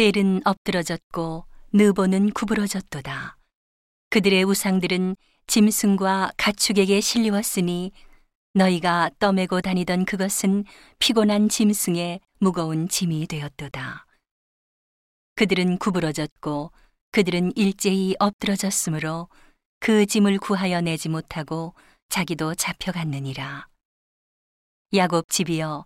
벨은 엎드러졌고 느보는 구부러졌도다. 그들의 우상들은 짐승과 가축에게 실리웠으니 너희가 떠매고 다니던 그것은 피곤한 짐승의 무거운 짐이 되었도다. 그들은 구부러졌고 그들은 일제히 엎드러졌으므로 그 짐을 구하여 내지 못하고 자기도 잡혀갔느니라. 야곱 집이여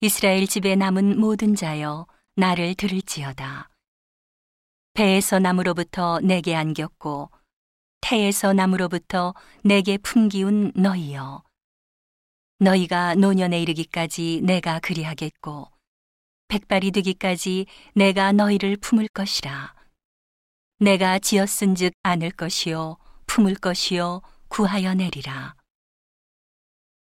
이스라엘 집에 남은 모든 자여 나를 들을지어다. 배에서 나무로부터 내게 안겼고 태에서 나무로부터 내게 품기운 너희여. 너희가 노년에 이르기까지 내가 그리하겠고 백발이 되기까지 내가 너희를 품을 것이라. 내가 지었은즉 안을 것이요 품을 것이요 구하여 내리라.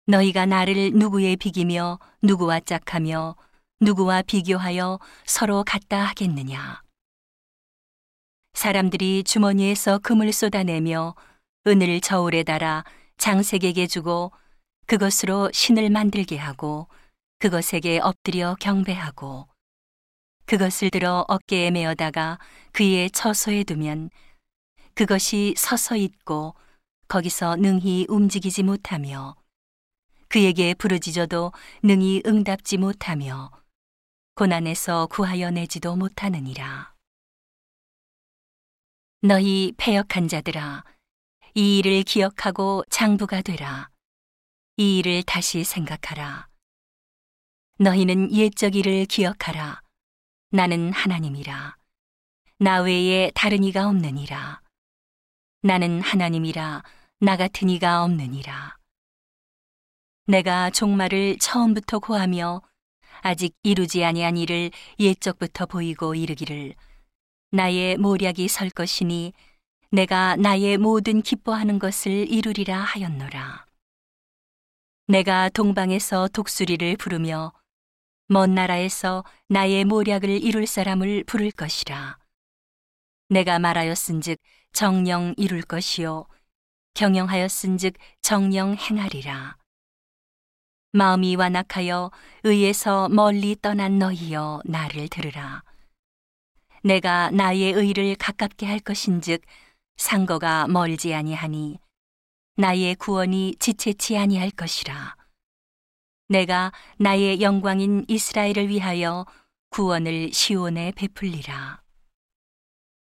너희가 나를 누구에 비기며 누구와 짝하며 누구와 비교하여 서로 같다 하겠느냐. 사람들이 주머니에서 금을 쏟아내며 은을 저울에 달아 장색에게 주고 그것으로 신을 만들게 하고 그것에게 엎드려 경배하고 그것을 들어 어깨에 메어다가 그의 처소에 두면 그것이 서서 있고 거기서 능히 움직이지 못하며 그에게 부르짖어도 능히 응답지 못하며 고난에서 구하여 내지도 못하느니라. 너희 패역한 자들아, 이 일을 기억하고 장부가 되라. 이 일을 다시 생각하라. 너희는 옛적 일을 기억하라. 나는 하나님이라. 나 외에 다른 이가 없느니라. 나는 하나님이라. 나 같은 이가 없느니라. 내가 종말을 처음부터 고하며 아직 이루지 아니한 일을 옛적부터 보이고 이르기를 나의 모략이 설 것이니 내가 나의 모든 기뻐하는 것을 이루리라 하였노라. 내가 동방에서 독수리를 부르며 먼 나라에서 나의 모략을 이룰 사람을 부를 것이라. 내가 말하였은즉 정령 이룰 것이요 경영하였은즉 정령 행하리라. 마음이 완악하여 의에서 멀리 떠난 너희여 나를 들으라. 내가 나의 의를 가깝게 할 것인즉 상거가 멀지 아니하니 나의 구원이 지체치 아니할 것이라. 내가 나의 영광인 이스라엘을 위하여 구원을 시온에 베풀리라.